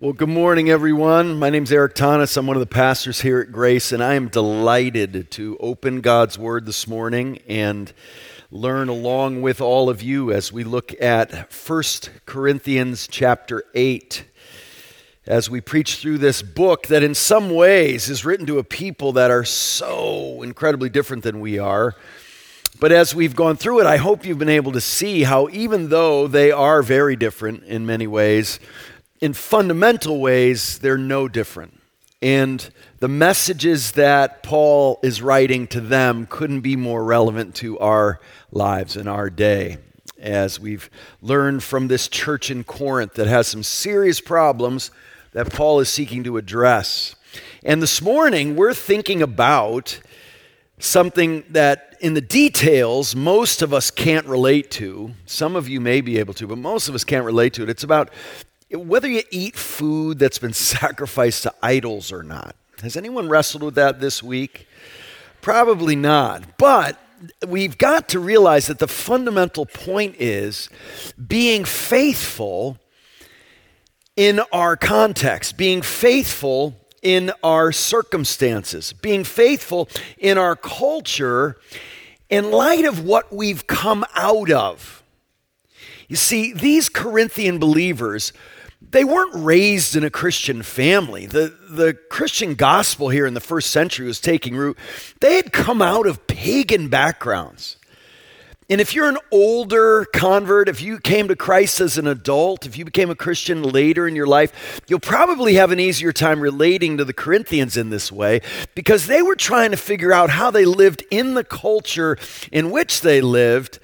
Well, good morning, everyone. My name is Eric Thomas. I'm one of the pastors here at Grace, and I am delighted to open God's Word this morning and learn along with all of you as we look at 1 Corinthians chapter 8. As we preach through this book that, in some ways, is written to a people that are so incredibly different than we are. But as we've gone through it, I hope you've been able to see how, even though they are very different in many ways, in fundamental ways, they're no different. And the messages that Paul is writing to them couldn't be more relevant to our lives in our day. As we've learned from this church in Corinth that has some serious problems that Paul is seeking to address. And this morning, we're thinking about something that, in the details, most of us can't relate to. Some of you may be able to, but most of us can't relate to it. It's about whether you eat food that's been sacrificed to idols or not. Has anyone wrestled with that this week? Probably not. But we've got to realize that the fundamental point is being faithful in our context, being faithful in our circumstances, being faithful in our culture in light of what we've come out of. You see, these Corinthian believers they weren't raised in a Christian family. The, the Christian gospel here in the first century was taking root. They had come out of pagan backgrounds. And if you're an older convert, if you came to Christ as an adult, if you became a Christian later in your life, you'll probably have an easier time relating to the Corinthians in this way because they were trying to figure out how they lived in the culture in which they lived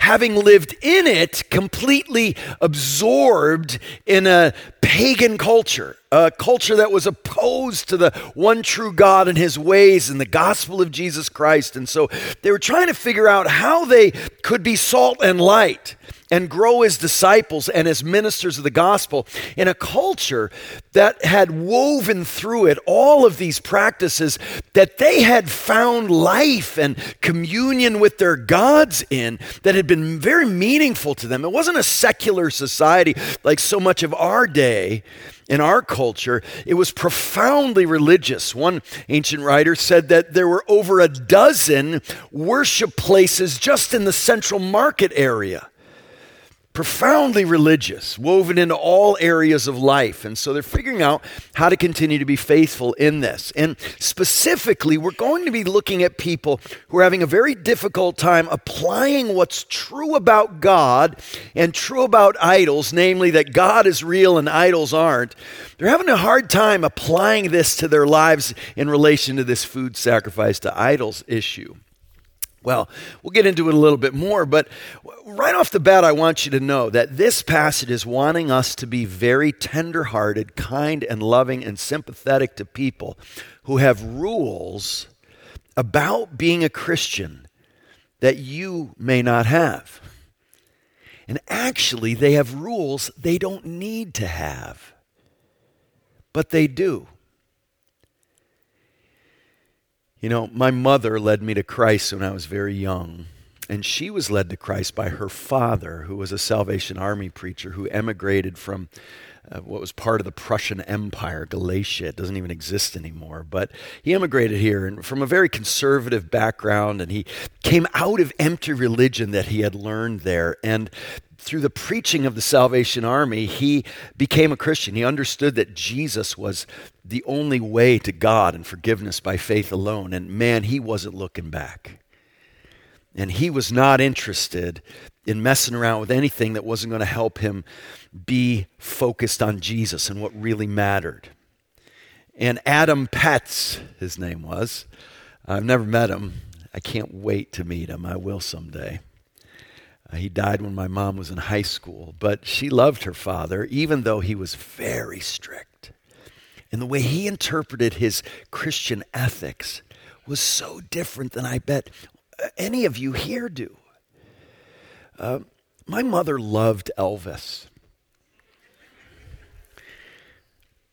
having lived in it, completely absorbed in a pagan culture, a culture that was opposed to the one true God and his ways and the gospel of Jesus Christ. And so they were trying to figure out how they could be salt and light and grow as disciples and as ministers of the gospel in a culture that had woven through it all of these practices that they had found life and communion with their gods in that had been very meaningful to them. It wasn't a secular society like so much of our day in our culture, it was profoundly religious. One ancient writer said that there were over a dozen worship places just in the central market area profoundly religious, woven into all areas of life. And so they're figuring out how to continue to be faithful in this. And specifically, we're going to be looking at people who are having a very difficult time applying what's true about God and true about idols, namely that God is real and idols aren't. They're having a hard time applying this to their lives in relation to this food sacrifice to idols issue. Well, we'll get into it a little bit more, but right off the bat, I want you to know that this passage is wanting us to be very tenderhearted, kind, and loving and sympathetic to people who have rules about being a Christian that you may not have. And actually, they have rules they don't need to have, but they do. You know, my mother led me to Christ when I was very young. And she was led to Christ by her father, who was a Salvation Army preacher who emigrated from uh, what was part of the Prussian Empire, Galicia. It doesn't even exist anymore. But he emigrated here and from a very conservative background, and he came out of empty religion that he had learned there. And through the preaching of the Salvation Army, he became a Christian. He understood that Jesus was the only way to God and forgiveness by faith alone. And man, he wasn't looking back. And he was not interested in messing around with anything that wasn't going to help him be focused on Jesus and what really mattered. And Adam Petz, his name was, I've never met him. I can't wait to meet him. I will someday. Uh, he died when my mom was in high school, but she loved her father, even though he was very strict. And the way he interpreted his Christian ethics was so different than I bet any of you here do. Uh, my mother loved Elvis.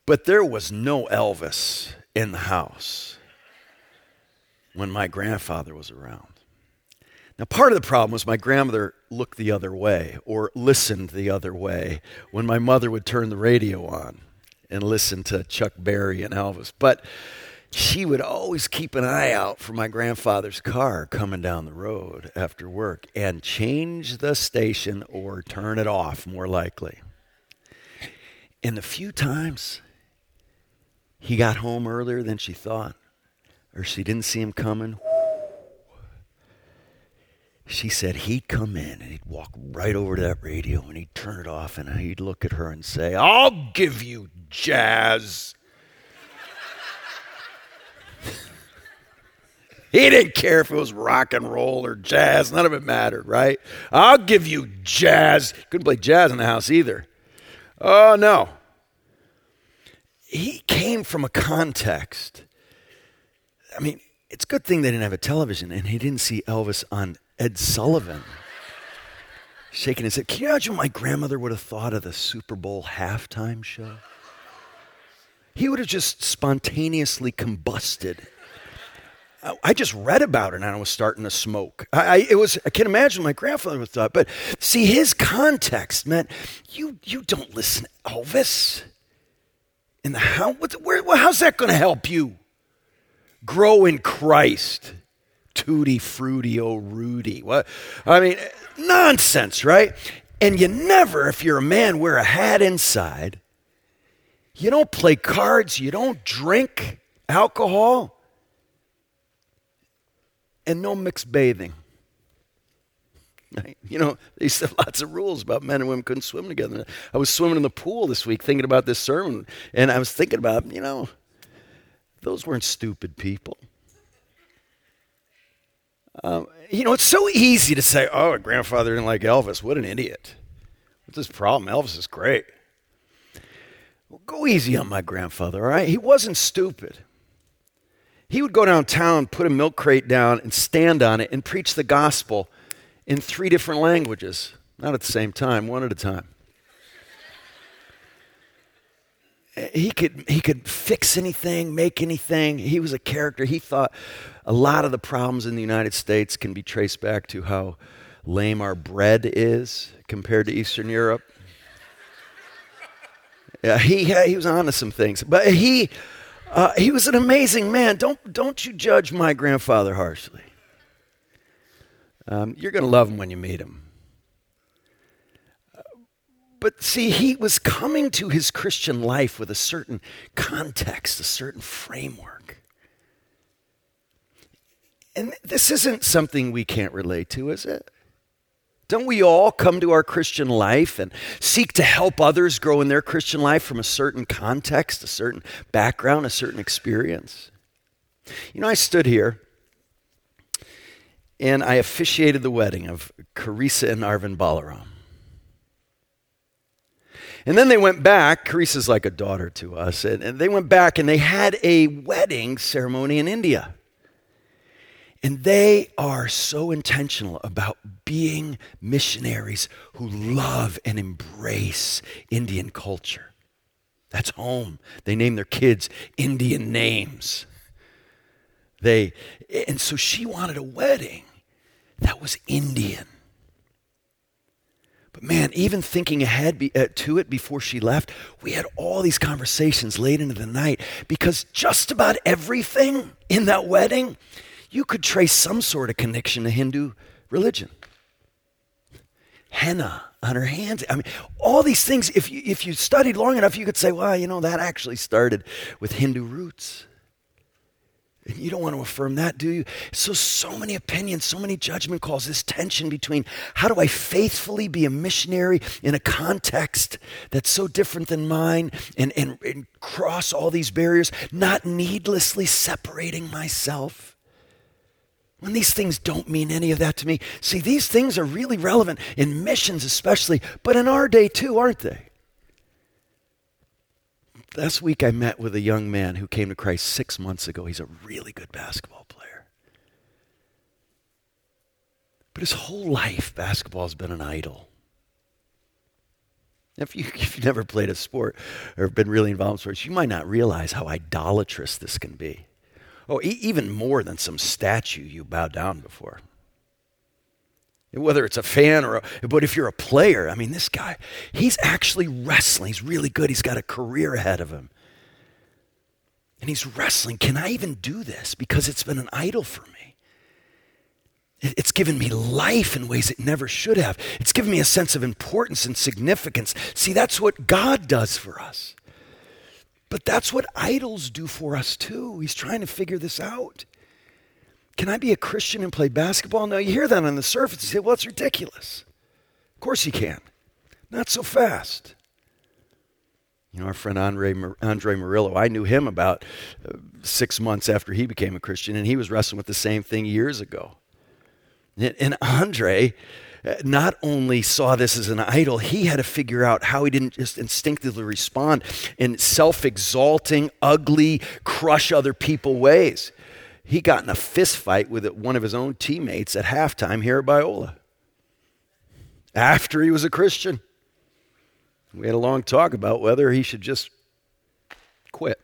But there was no Elvis in the house when my grandfather was around. Now, part of the problem was my grandmother looked the other way or listened the other way when my mother would turn the radio on. and listen to Chuck Berry and Elvis. But she would always keep an eye out for my grandfather's car coming down the road after work and change the station or turn it off, more likely. And the few times he got home earlier than she thought, or she didn't see him coming, she said he'd come in and he'd walk right over to that radio and he'd turn it off and he'd look at her and say, I'll give you jazz. He didn't care if it was rock and roll or jazz, none of it mattered, right? I'll give you jazz. Couldn't play jazz in the house either. Oh, no. He came from a context. I mean, it's a good thing they didn't have a television and he didn't see Elvis on Ed Sullivan shaking his head. Can you imagine what my grandmother would have thought of the Super Bowl halftime show? He would have just spontaneously combusted. I just read about it and I was starting to smoke. I, it was I can imagine my grandfather would thought, but see his context meant you you don't listen to Elvis in the house. Where, how's that going to help you grow in Christ? tutti frutti, oh Rudy. What? I mean, nonsense, right? And you never, if you're a man, wear a hat inside. You don't play cards. You don't drink alcohol. And no mixed bathing. You know, they used to have lots of rules about men and women couldn't swim together. I was swimming in the pool this week thinking about this sermon, and I was thinking about, you know, those weren't stupid people. Um, you know, it's so easy to say, oh, a grandfather didn't like Elvis. What an idiot. What's his problem? Elvis is great. Well, go easy on my grandfather, all right? He wasn't stupid. He would go downtown, put a milk crate down, and stand on it and preach the gospel in three different languages, not at the same time, one at a time. he could he could fix anything, make anything. He was a character. He thought a lot of the problems in the United States can be traced back to how lame our bread is compared to Eastern Europe. Yeah, he he was on to some things, but he uh, he was an amazing man. Don't don't you judge my grandfather harshly. Um, you're going to love him when you meet him. But see, he was coming to his Christian life with a certain context, a certain framework. And this isn't something we can't relate to, is it? Don't we all come to our Christian life and seek to help others grow in their Christian life from a certain context, a certain background, a certain experience? You know, I stood here and I officiated the wedding of Carissa and Arvin Balaram. And then they went back. Carissa's like a daughter to us. And, and they went back and they had a wedding ceremony in India. And they are so intentional about being missionaries who love and embrace Indian culture. That's home. They name their kids Indian names. They and so she wanted a wedding that was Indian. But man, even thinking ahead be, uh, to it before she left, we had all these conversations late into the night because just about everything in that wedding, you could trace some sort of connection to Hindu religion. Henna on her hands. I mean, all these things, if you, if you studied long enough, you could say, well, you know, that actually started with Hindu roots. And you don't want to affirm that, do you? So, so many opinions, so many judgment calls, this tension between how do I faithfully be a missionary in a context that's so different than mine and, and, and cross all these barriers, not needlessly separating myself. When these things don't mean any of that to me. See, these things are really relevant in missions, especially, but in our day too, aren't they? Last week I met with a young man who came to Christ six months ago. He's a really good basketball player. But his whole life, basketball has been an idol. If, you, if you've never played a sport or been really involved in sports, you might not realize how idolatrous this can be. Oh, e- even more than some statue you bow down before. whether it's a fan or a, but if you're a player, I mean, this guy, he's actually wrestling. He's really good. He's got a career ahead of him. And he's wrestling. Can I even do this? Because it's been an idol for me. It's given me life in ways it never should have. It's given me a sense of importance and significance. See, that's what God does for us. But that's what idols do for us too. He's trying to figure this out. Can I be a Christian and play basketball? No, you hear that on the surface. You say, well, it's ridiculous. Of course you can. Not so fast. You know, our friend Andre, Andre Murillo, I knew him about uh, six months after he became a Christian, and he was wrestling with the same thing years ago. And, and Andre Uh, not only saw this as an idol, he had to figure out how he didn't just instinctively respond in self exalting, ugly, crush other people ways he got in a fist fight with one of his own teammates at halftime here at Biola after he was a Christian. We had a long talk about whether he should just quit.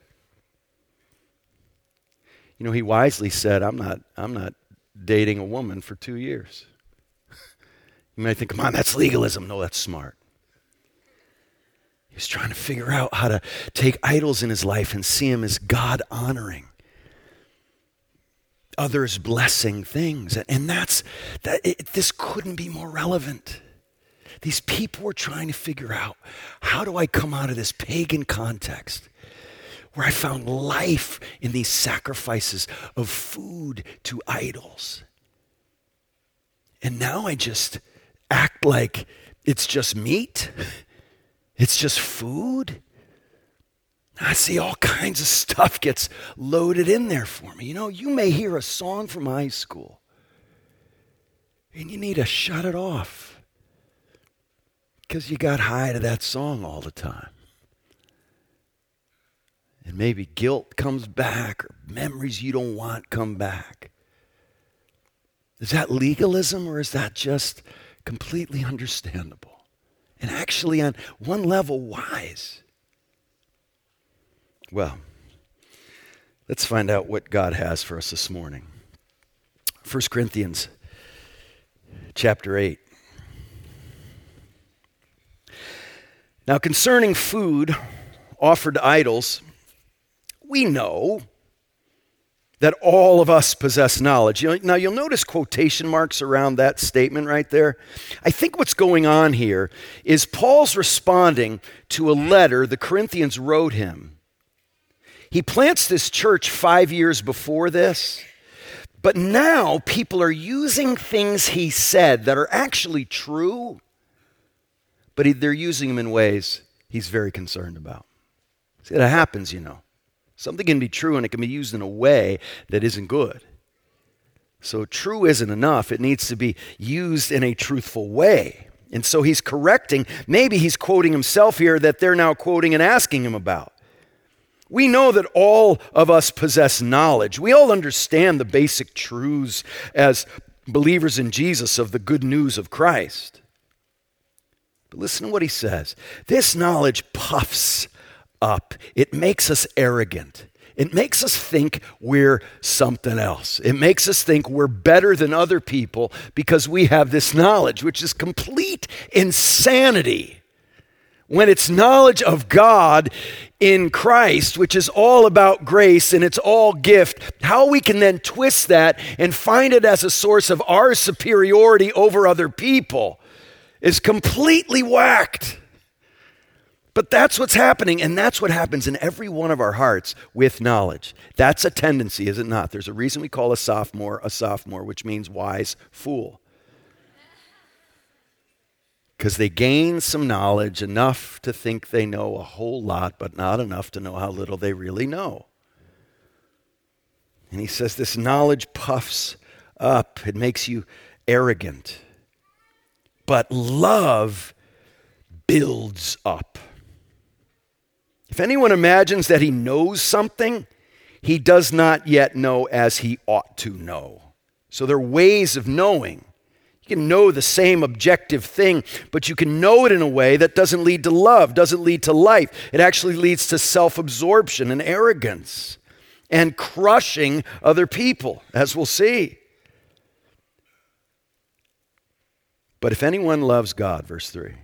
You know, he wisely said, I'm not, I'm not dating a woman for two years. You might think, come on, that's legalism. No, that's smart. He was trying to figure out how to take idols in his life and see them as God honoring others blessing things. And that's that it, this couldn't be more relevant. These people were trying to figure out how do I come out of this pagan context where I found life in these sacrifices of food to idols. And now I just act like it's just meat, it's just food. I see all kinds of stuff gets loaded in there for me. You know, you may hear a song from high school and you need to shut it off because you got high to that song all the time. And maybe guilt comes back or memories you don't want come back. Is that legalism or is that just completely understandable? And actually, on one level, wise. Well, let's find out what God has for us this morning. 1 Corinthians chapter 8. Now, concerning food offered to idols, we know that all of us possess knowledge. Now, you'll notice quotation marks around that statement right there. I think what's going on here is Paul's responding to a letter the Corinthians wrote him he plants this church five years before this, but now people are using things he said that are actually true, but they're using them in ways he's very concerned about. See, that happens, you know. Something can be true and it can be used in a way that isn't good. So, true isn't enough. It needs to be used in a truthful way. And so he's correcting, maybe he's quoting himself here that they're now quoting and asking him about. We know that all of us possess knowledge. We all understand the basic truths as believers in Jesus of the good news of Christ. But listen to what he says this knowledge puffs up, it makes us arrogant. It makes us think we're something else. It makes us think we're better than other people because we have this knowledge, which is complete insanity when it's knowledge of God in Christ, which is all about grace and it's all gift, how we can then twist that and find it as a source of our superiority over other people is completely whacked. But that's what's happening, and that's what happens in every one of our hearts with knowledge. That's a tendency, is it not? There's a reason we call a sophomore a sophomore, which means wise fool because they gain some knowledge enough to think they know a whole lot, but not enough to know how little they really know. And he says this knowledge puffs up, it makes you arrogant. But love builds up. If anyone imagines that he knows something, he does not yet know as he ought to know. So there are ways of knowing. You can know the same objective thing, but you can know it in a way that doesn't lead to love, doesn't lead to life. It actually leads to self absorption and arrogance and crushing other people, as we'll see. But if anyone loves God, verse 3,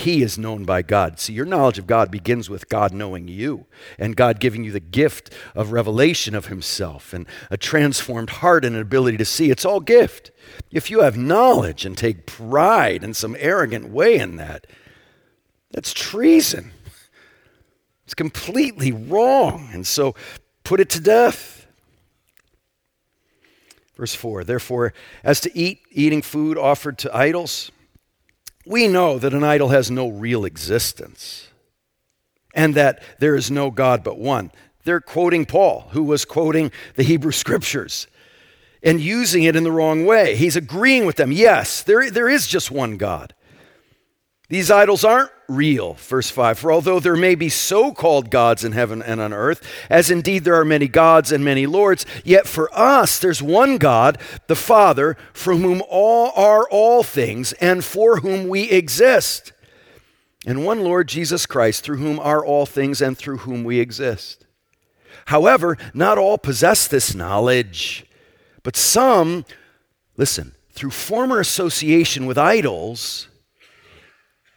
he is known by God. See, your knowledge of God begins with God knowing you and God giving you the gift of revelation of Himself and a transformed heart and an ability to see. It's all gift. If you have knowledge and take pride in some arrogant way in that, that's treason. It's completely wrong. And so put it to death. Verse 4 Therefore, as to eat, eating food offered to idols, we know that an idol has no real existence and that there is no God but one. They're quoting Paul, who was quoting the Hebrew scriptures and using it in the wrong way. He's agreeing with them. Yes, there, there is just one God. These idols aren't real, verse 5. For although there may be so called gods in heaven and on earth, as indeed there are many gods and many lords, yet for us there's one God, the Father, from whom all are all things and for whom we exist, and one Lord Jesus Christ, through whom are all things and through whom we exist. However, not all possess this knowledge, but some, listen, through former association with idols,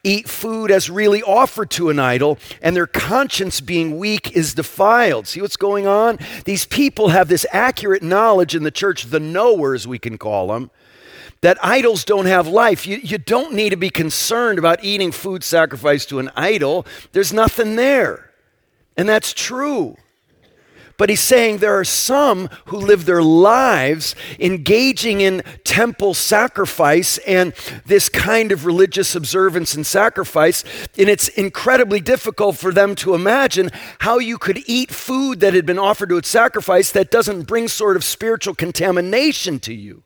eat food as really offered to an idol, and their conscience being weak is defiled. See what's going on? These people have this accurate knowledge in the church, the knowers, we can call them, that idols don't have life. You, you don't need to be concerned about eating food sacrificed to an idol, there's nothing there. And that's true. But he's saying there are some who live their lives engaging in temple sacrifice and this kind of religious observance and sacrifice. And it's incredibly difficult for them to imagine how you could eat food that had been offered to its sacrifice that doesn't bring sort of spiritual contamination to you.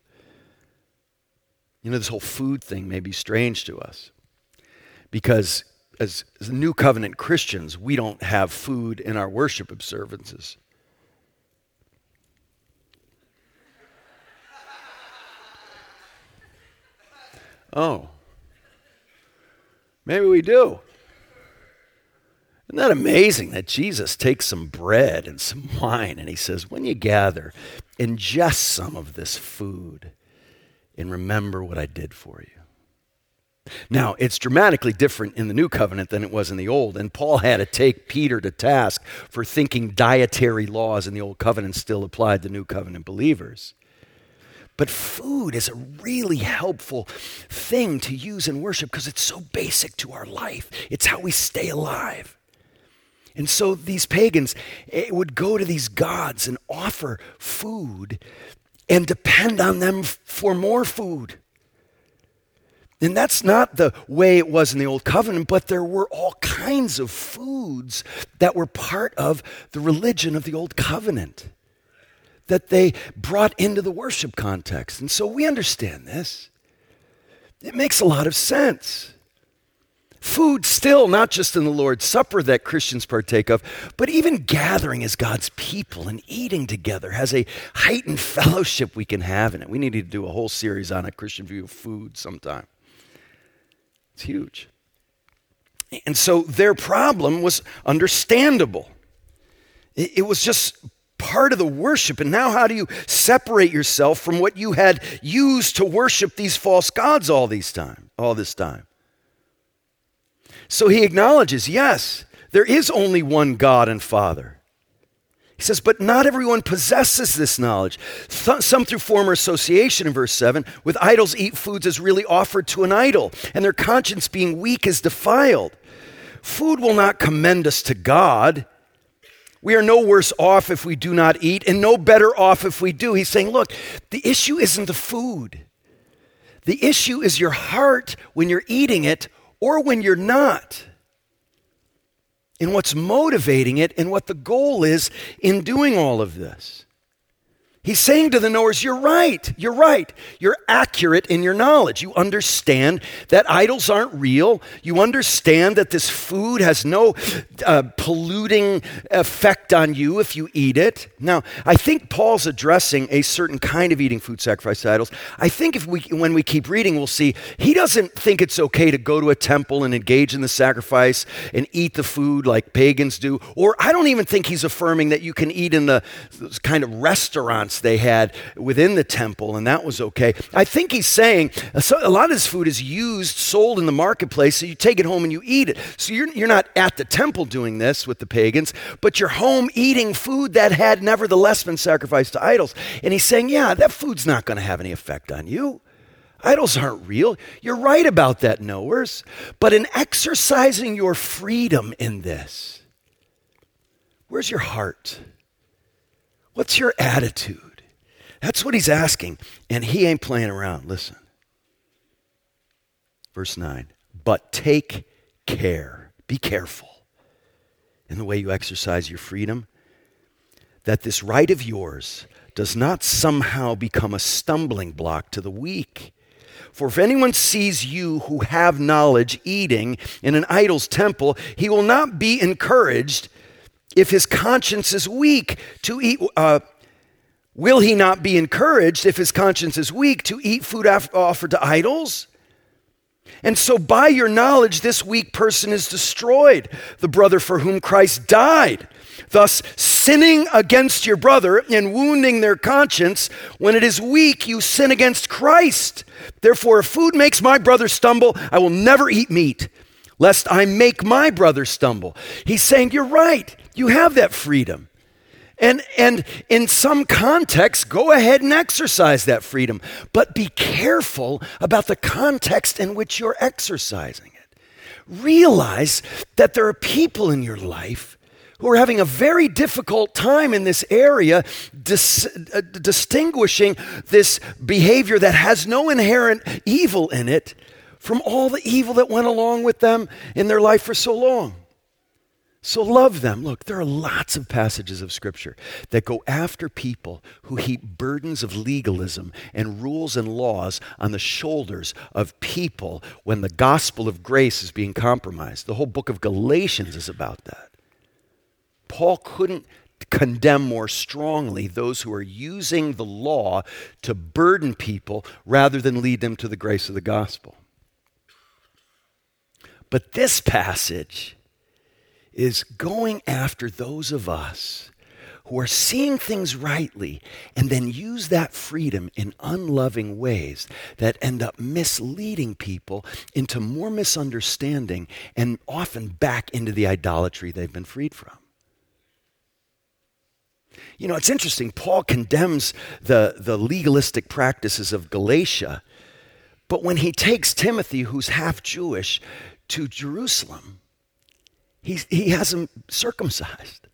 You know, this whole food thing may be strange to us because as, as new covenant Christians, we don't have food in our worship observances. Oh, maybe we do. Isn't that amazing that Jesus takes some bread and some wine and he says, When you gather, ingest some of this food and remember what I did for you? Now, it's dramatically different in the new covenant than it was in the old, and Paul had to take Peter to task for thinking dietary laws in the old covenant still applied to new covenant believers. But food is a really helpful thing to use in worship because it's so basic to our life. It's how we stay alive. And so these pagans eh, would go to these gods and offer food and depend on them for more food. And that's not the way it was in the Old Covenant, but there were all kinds of foods that were part of the religion of the Old Covenant that they brought into the worship context. And so we understand this. It makes a lot of sense. Food, still, not just in the Lord's Supper that Christians partake of, but even gathering as God's people and eating together has a heightened fellowship we can have in it. We need to do a whole series on a Christian view of food sometime. It's huge. And so their problem was understandable. It was just part of the worship. And now, how do you separate yourself from what you had used to worship these false gods all these time, all this time? So he acknowledges, yes, there is only one God and Father. He says, but not everyone possesses this knowledge. Some through former association in verse 7 with idols eat foods as really offered to an idol, and their conscience being weak is defiled. Food will not commend us to God we are no worse off if we do not eat, and no better off if we do. He's saying, look, the issue isn't the food. The issue is your heart when you're eating it or when you're not. And what's motivating it and what the goal is in doing all of this. He's saying to the knowers, You're right. You're right. You're accurate in your knowledge. You understand that idols aren't real. You understand that this food has no uh, polluting effect on you if you eat it. Now, I think Paul's addressing a certain kind of eating food sacrificed to idols. I think if we, when we keep reading, we'll see he doesn't think it's okay to go to a temple and engage in the sacrifice and eat the food like pagans do. Or I don't even think he's affirming that you can eat in the kind of restaurant restaurants they had within the temple, and that was okay. I think he's saying uh, a lot of this food is used, sold in the marketplace, so you take it home and you eat it. So you're, you're not at the temple doing this with the pagans, but you're home eating food that had nevertheless been sacrificed to idols. And he's saying, yeah, that food's not going to have any effect on you. Idols aren't real. You're right about that, knowers. But in exercising your freedom in this, where's your heart? What's your attitude? That's what he's asking. And he ain't playing around. Listen. Verse 9. But take care, be careful in the way you exercise your freedom, that this right of yours does not somehow become a stumbling block to the weak. For if anyone sees you who have knowledge eating in an idol's temple, he will not be encouraged if his conscience is weak to eat. Uh, will he not be encouraged if his conscience is weak to eat food offered to idols? And so, by your knowledge, this weak person is destroyed, the brother for whom Christ died. Thus, sinning against your brother and wounding their conscience, when it is weak, you sin against Christ. Therefore, if food makes my brother stumble, I will never eat meat, lest I make my brother stumble. He's saying, You're right. You have that freedom. And, and in some contexts, go ahead and exercise that freedom. But be careful about the context in which you're exercising it. Realize that there are people in your life who are having a very difficult time in this area dis- uh, distinguishing this behavior that has no inherent evil in it from all the evil that went along with them in their life for so long. So love them. Look, there are lots of passages of Scripture that go after people who heap burdens of legalism and rules and laws on the shoulders of people when the gospel of grace is being compromised. The whole book of Galatians is about that. Paul couldn't condemn more strongly those who are using the law to burden people rather than lead them to the grace of the gospel. But this passage is going after those of us who are seeing things rightly and then use that freedom in unloving ways that end up misleading people into more misunderstanding and often back into the idolatry they've been freed from. You know, it's interesting. Paul condemns the, the legalistic practices of Galatia, but when he takes Timothy, who's half Jewish, to Jerusalem, he's, he has him circumcised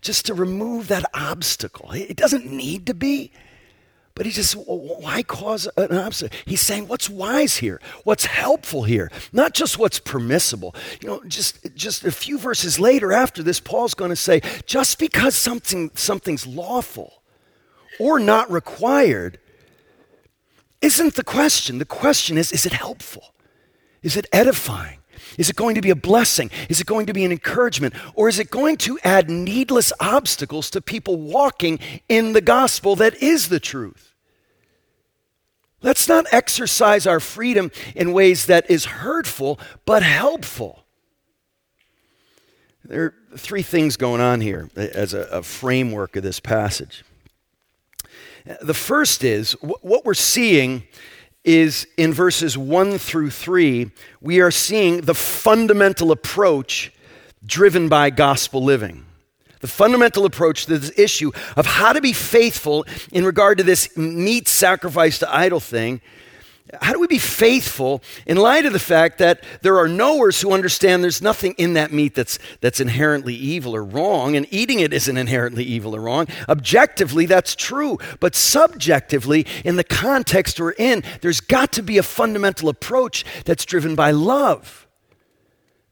just to remove that obstacle. It doesn't need to be. But he just, why cause an obstacle? He's saying what's wise here, what's helpful here, not just what's permissible. You know, just, just a few verses later after this, Paul's going to say, just because something, something's lawful or not required isn't the question. The question is, is it helpful? Is it edifying? Is it going to be a blessing? Is it going to be an encouragement? Or is it going to add needless obstacles to people walking in the gospel that is the truth? Let's not exercise our freedom in ways that is hurtful but helpful. There are three things going on here as a, a framework of this passage. The first is what we're seeing is in verses 1 through 3, we are seeing the fundamental approach driven by gospel living the fundamental approach to this issue of how to be faithful in regard to this meat sacrifice to idol thing. How do we be faithful in light of the fact that there are knowers who understand there's nothing in that meat that's, that's inherently evil or wrong, and eating it isn't inherently evil or wrong? Objectively, that's true. But subjectively, in the context we're in, there's got to be a fundamental approach that's driven by love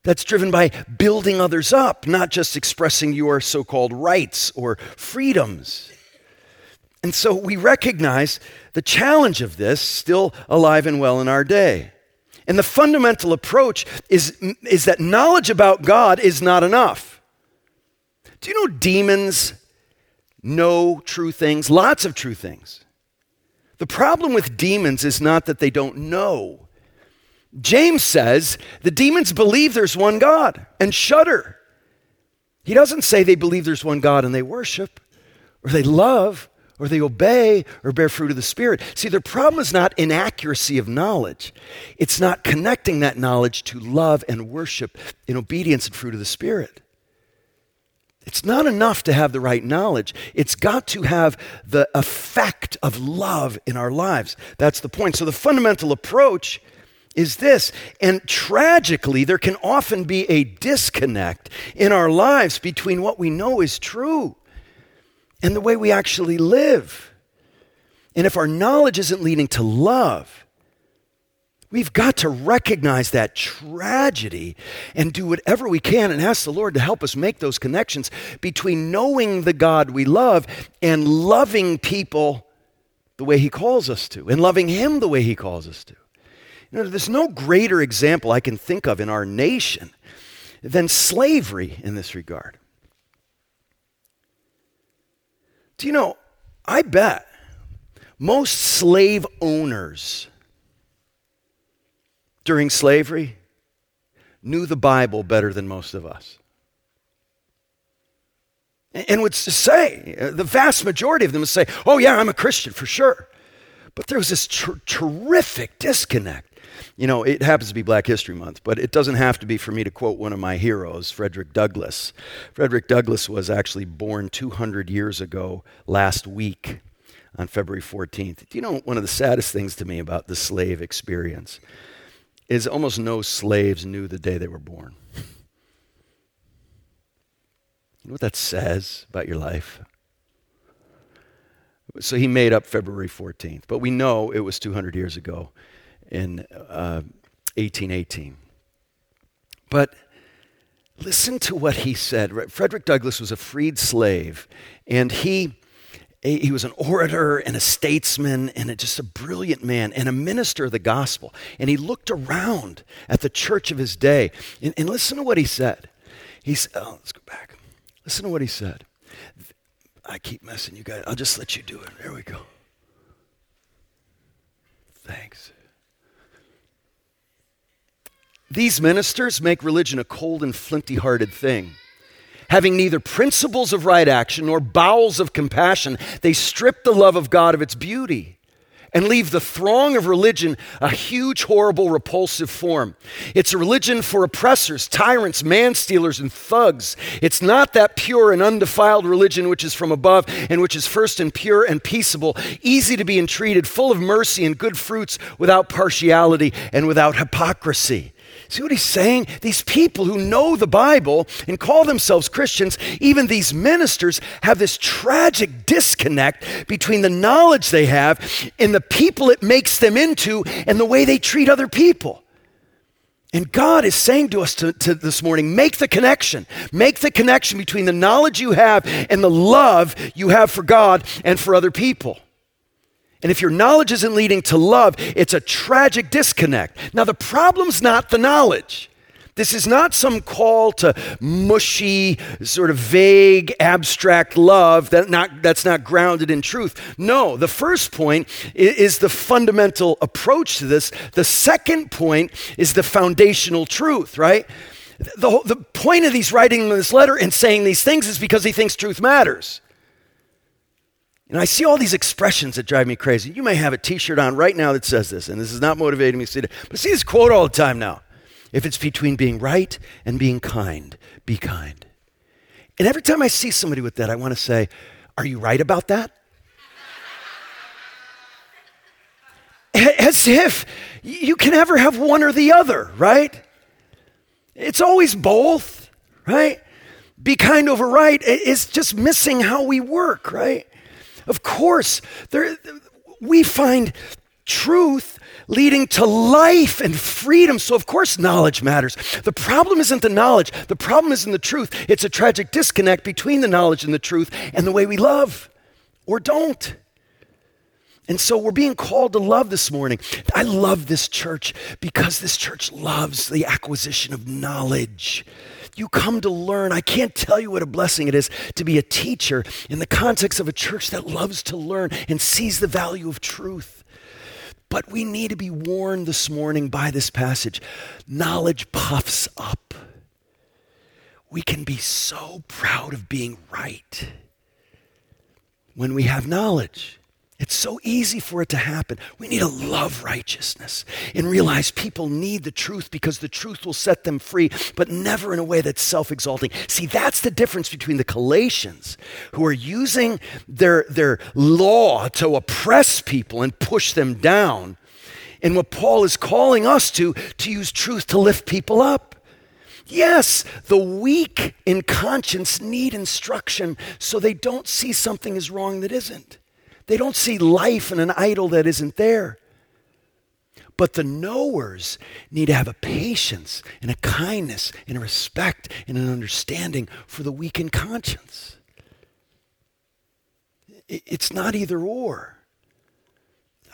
that's driven by building others up, not just expressing your so called rights or freedoms. And so we recognize the challenge of this still alive and well in our day. And the fundamental approach is, is that knowledge about God is not enough. Do you know demons know true things? Lots of true things. The problem with demons is not that they don't know, James says the demons believe there's one God and shudder. He doesn't say they believe there's one God and they worship or they love or they obey or bear fruit of the Spirit. See, their problem is not inaccuracy of knowledge, it's not connecting that knowledge to love and worship in obedience and fruit of the Spirit. It's not enough to have the right knowledge. It's got to have the effect of love in our lives. That's the point. So, the fundamental approach is this. And tragically, there can often be a disconnect in our lives between what we know is true and the way we actually live. And if our knowledge isn't leading to love, we've got to recognize that tragedy and do whatever we can and ask the Lord to help us make those connections between knowing the God we love and loving people the way He calls us to and loving Him the way He calls us to. You know, there's no greater example I can think of in our nation than slavery in this regard. Do you know, I bet most slave owners during slavery knew the Bible better than most of us. And would say, the vast majority of them would say, oh, yeah, I'm a Christian for sure. But there was this ter- terrific disconnect you know, it happens to be Black History Month, but it doesn't have to be for me to quote one of my heroes, Frederick Douglass. Frederick Douglass was actually born 200 years ago last week on February 14th. Do you know one of the saddest things to me about the slave experience is almost no slaves knew the day they were born. You know what that says about your life? So he made up February 14th, but we know it was 200 years ago in uh, 1818. But listen to what he said. Frederick Douglass was a freed slave, and he he was an orator and a statesman and a, just a brilliant man and a minister of the gospel. And he looked around at the church of his day. And, and listen to what he said. He's, oh, let's go back. Listen to what he said. I keep messing you guys. I'll just let you do it. There we go. Thanks. These ministers make religion a cold and flinty hearted thing. Having neither principles of right action nor bowels of compassion, they strip the love of God of its beauty and leave the throng of religion a huge, horrible, repulsive form. It's a religion for oppressors, tyrants, man stealers, and thugs. It's not that pure and undefiled religion which is from above and which is first and pure and peaceable, easy to be entreated, full of mercy and good fruits, without partiality and without hypocrisy. See what he's saying? These people who know the Bible and call themselves Christians, even these ministers, have this tragic disconnect between the knowledge they have and the people it makes them into and the way they treat other people. And God is saying to us to, to this morning make the connection. Make the connection between the knowledge you have and the love you have for God and for other people. And if your knowledge isn't leading to love, it's a tragic disconnect. Now, the problem's not the knowledge. This is not some call to mushy, sort of vague, abstract love that not, that's not grounded in truth. No, the first point is the fundamental approach to this. The second point is the foundational truth, right? The, the point of these writing this letter and saying these things is because he thinks truth matters. And I see all these expressions that drive me crazy. You may have a t shirt on right now that says this, and this is not motivating me to see it, but see this quote all the time now. If it's between being right and being kind, be kind. And every time I see somebody with that, I want to say, Are you right about that? As if you can ever have one or the other, right? It's always both, right? Be kind over right. It's just missing how we work, right? Of course, there, we find truth leading to life and freedom. So, of course, knowledge matters. The problem isn't the knowledge, the problem isn't the truth. It's a tragic disconnect between the knowledge and the truth and the way we love or don't. And so we're being called to love this morning. I love this church because this church loves the acquisition of knowledge. You come to learn. I can't tell you what a blessing it is to be a teacher in the context of a church that loves to learn and sees the value of truth. But we need to be warned this morning by this passage. Knowledge puffs up. We can be so proud of being right. when we have knowledge. It's so easy for it to happen. We need to love righteousness and realize people need the truth because the truth will set them free, but never in a way that's self exalting. See, that's the difference between the Galatians who are using their, their law to oppress people and push them down, and what Paul is calling us to, to use truth to lift people up. Yes, the weak in conscience need instruction so they don't see something is wrong that isn't. They don't see life in an idol that isn't there. But the knowers need to have a patience and a kindness and a respect and an understanding for the weak in conscience. It's not either or.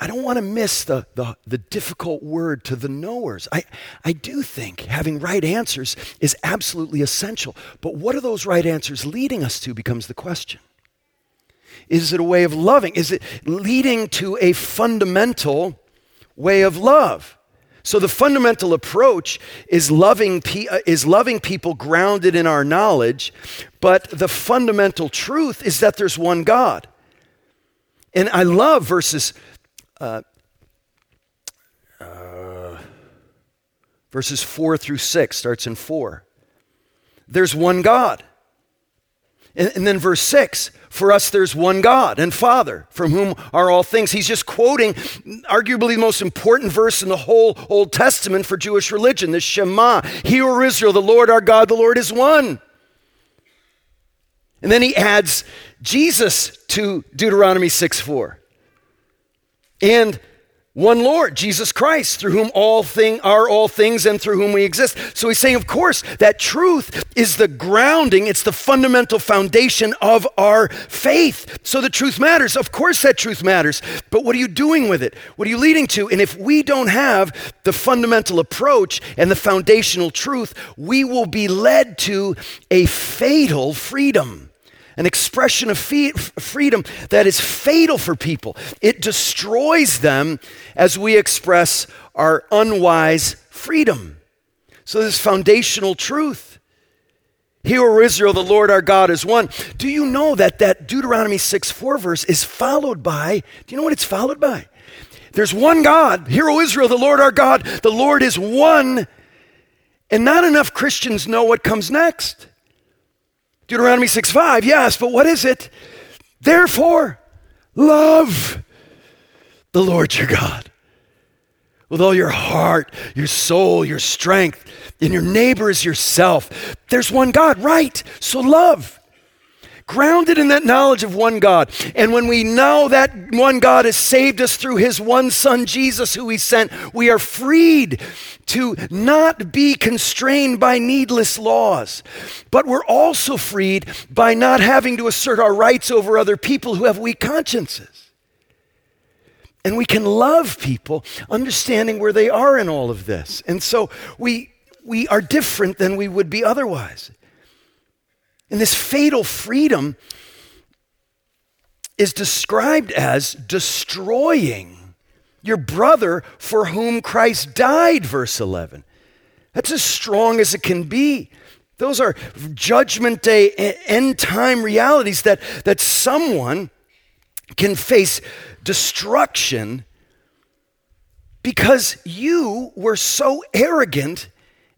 I don't want to miss the, the, the, difficult word to the knowers. I, I do think having right answers is absolutely essential. But what are those right answers leading us to becomes the question. Is it a way of loving? Is it leading to a fundamental way of love? So the fundamental approach is loving, uh, is loving people grounded in our knowledge, but the fundamental truth is that there's one God. And I love verses uh, uh, verses four through six starts in four. There's one God. And, and, then verse 6 for us there's one God and Father, from whom are all things. He's just quoting arguably the most important verse in the whole Old Testament for Jewish religion the Shema. Hear, Israel, the Lord our God, the Lord is one. And then he adds Jesus to Deuteronomy 6 4. And one Lord, Jesus Christ, through whom all thing are all things and through whom we exist. So he's saying, of course, that truth is the grounding, it's the fundamental foundation of our faith. So the truth matters. Of course that truth matters. But what are you doing with it? What are you leading to? And if we don't have the fundamental approach and the foundational truth, we will be led to a fatal freedom an expression of freedom that is fatal for people. It destroys them as we express our unwise freedom. So, this foundational truth. Hear, Israel, the Lord our God is one. Do you know that that Deuteronomy 6 4 verse is followed by, do you know what it's followed by? There's one God. Hear, Israel, the Lord our God, the Lord is one. And not enough Christians know what comes next. Deuteronomy 6 5, yes, but what is it? Therefore, love the Lord your God with all your heart, your soul, your strength, and your neighbor as yourself. There's one God, right? So love grounded in that knowledge of one God. And when we know that one God has saved us through his one Son, Jesus, who he sent, we are freed to not be constrained by needless laws. But we're also freed by not having to assert our rights over other people who have weak consciences. And we can love people understanding where they are in all of this. And so we, we are different than we would be otherwise. And this fatal freedom is described as destroying your brother for whom Christ died, verse 11. That's as strong as it can be. Those are judgment day, end time realities that, that someone can face destruction because you were so arrogant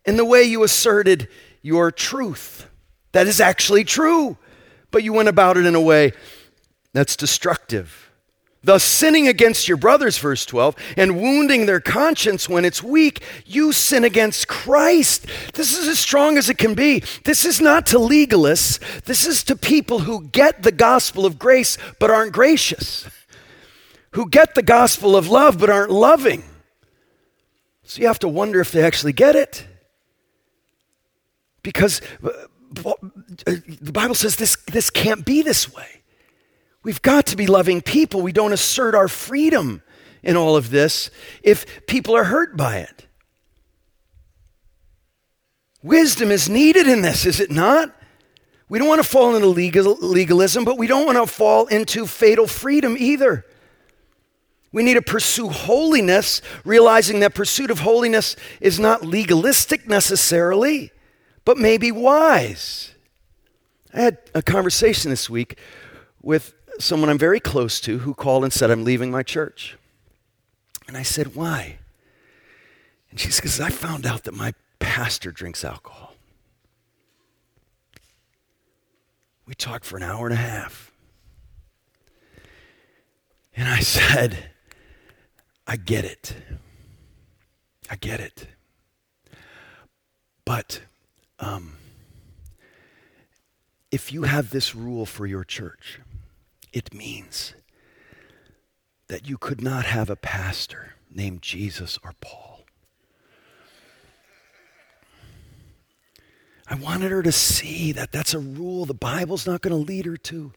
in the way you asserted your truth that is actually true, but you went about it in a way that's destructive. Thus, sinning against your brothers, verse 12, and wounding their conscience when it's weak, you sin against Christ. This is as strong as it can be. This is not to legalists, this is to people who get the gospel of grace but aren't gracious, who get the gospel of love but aren't loving. So you have to wonder if they actually get it. Because the Bible says this, this can't be this way. We've got to be loving people. We don't assert our freedom in all of this if people are hurt by it. Wisdom is needed in this, is it not? We don't want to fall into legal, legalism, but we don't want to fall into fatal freedom either. We need to pursue holiness, realizing that pursuit of holiness is not legalistic necessarily but maybe wise. I had a conversation this week with someone I'm very close to who called and said, I'm leaving my church. And I said, Why? And she says, I found out that my pastor drinks alcohol. We talked for an hour and a half. And I said, I get it. I get it. But um, if you have this rule for your church, it means that you could not have a pastor named Jesus or Paul. I wanted her to see that that's a rule the Bible's not going to lead her to.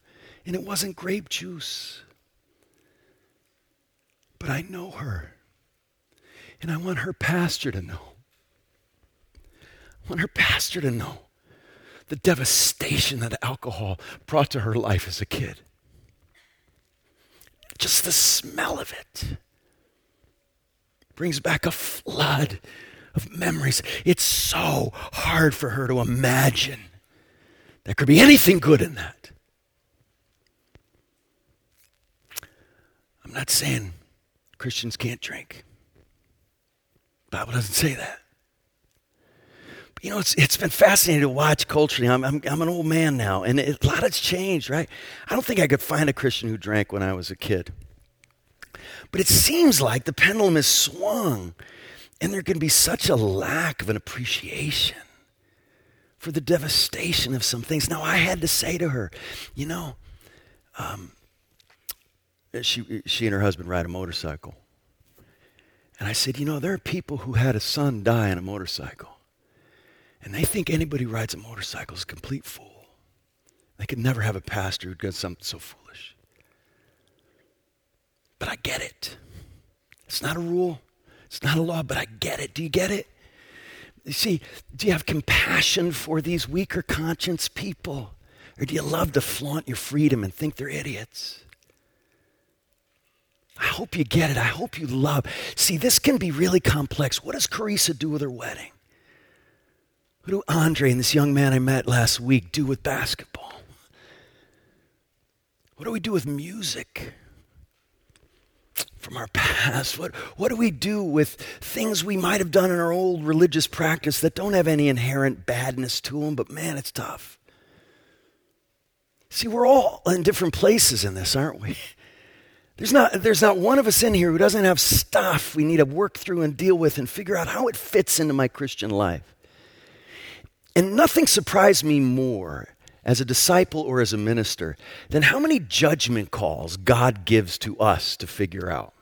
And it wasn't grape juice. But I know her. And I want her pastor to know. Want her pastor to know the devastation that alcohol brought to her life as a kid. Just the smell of it brings back a flood of memories. It's so hard for her to imagine there could be anything good in that. I'm not saying Christians can't drink. The Bible doesn't say that. You know, it's, it's been fascinating to watch culturally. I'm, I'm, I'm an old man now, and it, a lot has changed, right? I don't think I could find a Christian who drank when I was a kid. But it seems like the pendulum has swung, and there can be such a lack of an appreciation for the devastation of some things. Now, I had to say to her, you know, um, she, she and her husband ride a motorcycle. And I said, You know, there are people who had a son die on a motorcycle. And they think anybody who rides a motorcycle is a complete fool. They could never have a pastor who does something so foolish. But I get it. It's not a rule, it's not a law, but I get it. Do you get it? You see, do you have compassion for these weaker conscience people? Or do you love to flaunt your freedom and think they're idiots? I hope you get it. I hope you love. See, this can be really complex. What does Carissa do with her wedding? What do Andre and this young man I met last week do with basketball? What do we do with music from our past? What, what do we do with things we might have done in our old religious practice that don't have any inherent badness to them, but man, it's tough? See, we're all in different places in this, aren't we? There's not, there's not one of us in here who doesn't have stuff we need to work through and deal with and figure out how it fits into my Christian life. And nothing surprised me more as a disciple or as a minister than how many judgment calls God gives to us to figure out.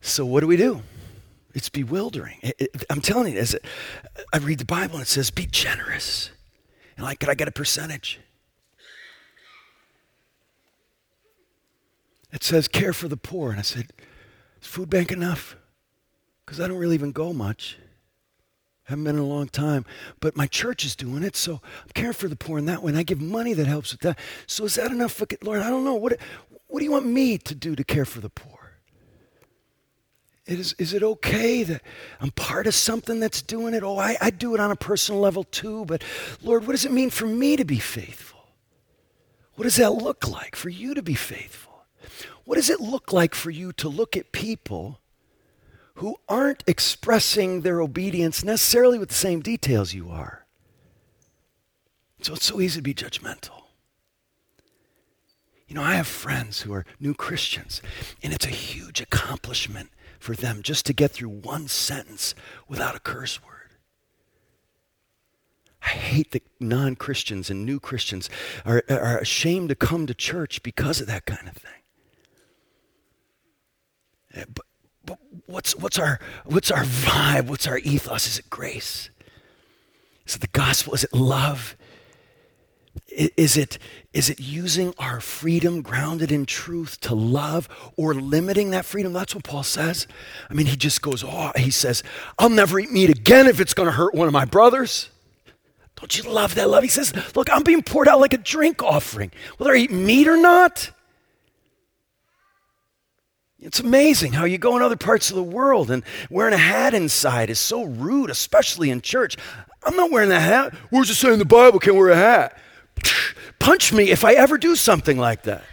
So, what do we do? It's bewildering. It, it, I'm telling you, as it, I read the Bible and it says, be generous. And like, could I get a percentage? it says care for the poor. And I said, is food bank enough? Because I don't really even go much. Haven't been in a long time. But my church is doing it, so I'm caring for the poor in that way. And I give money that helps with that. So is that enough? For, Lord, I don't know. What, what do you want me to do to care for the poor? Is, is it okay that I'm part of something that's doing it? Oh, I, I do it on a personal level too, but Lord, what does it mean for me to be faithful? What does that look like for you to be faithful? What does it look like for you to look at people who aren't expressing their obedience necessarily with the same details you are? So it's so easy to be judgmental. You know, I have friends who are new Christians, and it's a huge accomplishment for them just to get through one sentence without a curse word. I hate that non Christians and new Christians are, are ashamed to come to church because of that kind of thing. Eh, but, but what's, what's, our, what's our vibe? What's our ethos? Is it grace? Is it the gospel? Is it love? Is it, is it using our freedom grounded in truth to love or limiting that freedom? That's what Paul says. I mean, he just goes, oh, he says, I'll never eat meat again if it's going to hurt one of my brothers. Don't you love that love? He says, look, I'm being poured out like a drink offering, whether I eat meat or not. It's amazing how you go in other parts of the world and wearing a hat inside is so rude, especially in church. I'm not wearing that hat. Where's it say in the Bible can't wear a hat? Punch me if I ever do something like that.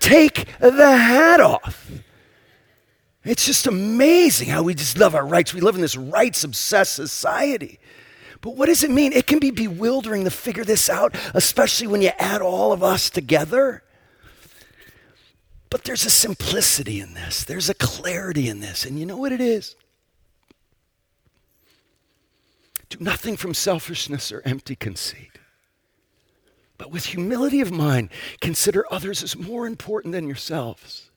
Take the hat off. It's just amazing how we just love our rights. We live in this rights obsessed society. But what does it mean? It can be bewildering to figure this out, especially when you add all of us together. But there's a simplicity in this, there's a clarity in this. And you know what it is? Do nothing from selfishness or empty conceit. But with humility of mind, consider others as more important than yourselves.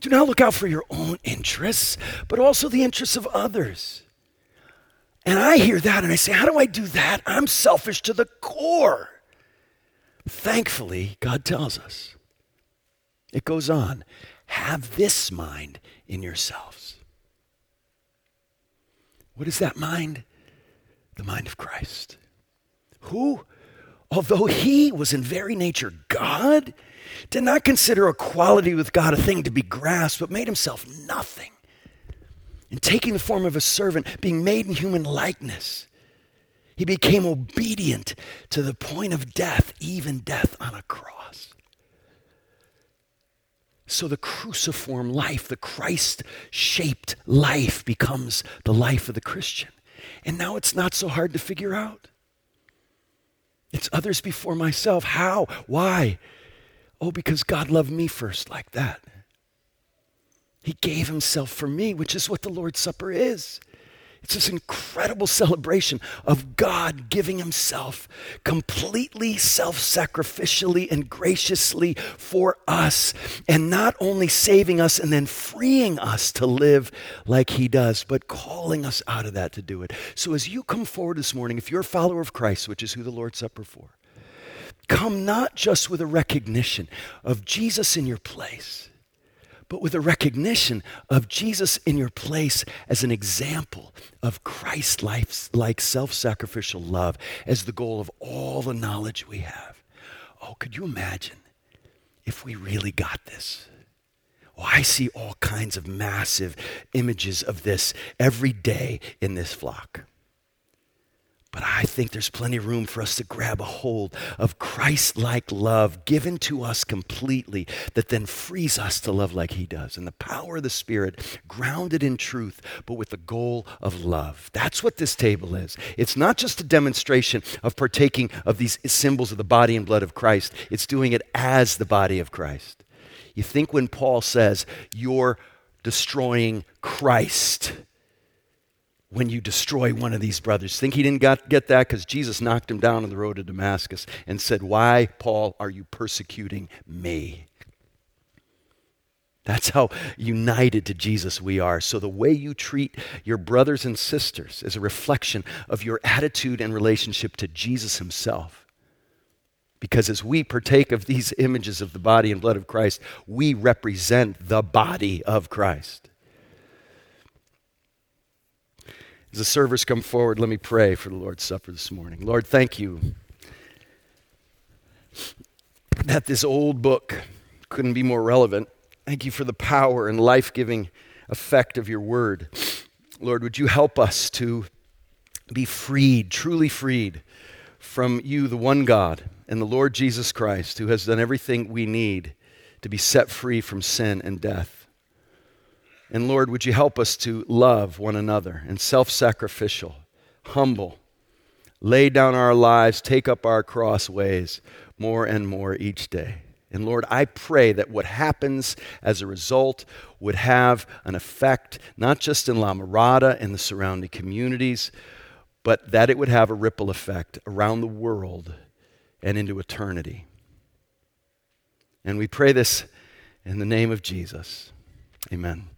Do not look out for your own interests, but also the interests of others. And I hear that and I say, How do I do that? I'm selfish to the core. Thankfully, God tells us. It goes on have this mind in yourselves. What is that mind? The mind of Christ. Who, although he was in very nature God, did not consider equality with God a thing to be grasped, but made himself nothing. And taking the form of a servant, being made in human likeness, he became obedient to the point of death, even death on a cross. So the cruciform life, the Christ shaped life, becomes the life of the Christian. And now it's not so hard to figure out. It's others before myself. How? Why? Oh, because God loved me first, like that. He gave himself for me, which is what the Lord's Supper is. It's this incredible celebration of God giving Himself completely self sacrificially and graciously for us, and not only saving us and then freeing us to live like He does, but calling us out of that to do it. So as you come forward this morning, if you're a follower of Christ, which is who the Lord's Supper for, come not just with a recognition of Jesus in your place but with a recognition of Jesus in your place as an example of Christ like self sacrificial love as the goal of all the knowledge we have. Oh, could you imagine if we really got this? Oh, I see all kinds of massive images of this every day in this flock. But I think there's plenty of room for us to grab a hold of Christ like love given to us completely that then frees us to love like He does. And the power of the Spirit, grounded in truth, but with the goal of love. That's what this table is. It's not just a demonstration of partaking of these symbols of the body and blood of Christ, it's doing it as the body of Christ. You think when Paul says, You're destroying Christ when you destroy one of these brothers. Think he didn't got, get that because Jesus knocked him down on the road to Damascus and said, Why, Paul, are you persecuting me? That's how united to Jesus we are. So, the way you treat your brothers and sisters is a reflection of your attitude and relationship to Jesus himself. Because as we partake of these images of the body and blood of Christ, we represent the body of Christ. As the servers come forward, let me pray for the Lord's Supper this morning. Lord, thank you that this old book couldn't be more relevant. Thank you for the power and life giving effect of your word. Lord, would you help us to be freed, truly freed from you, the one God, and the Lord Jesus Christ, who has done everything we need to be set free from sin and death. And Lord, would you help us to love one another and self sacrificial, humble, lay down our lives, take up our crossways more and more each day. And Lord, I pray that what happens as a result would have an effect not just in La Mirada and the surrounding communities, but that it would have a ripple effect around the world and into eternity. And we pray this in the name of Jesus. Amen.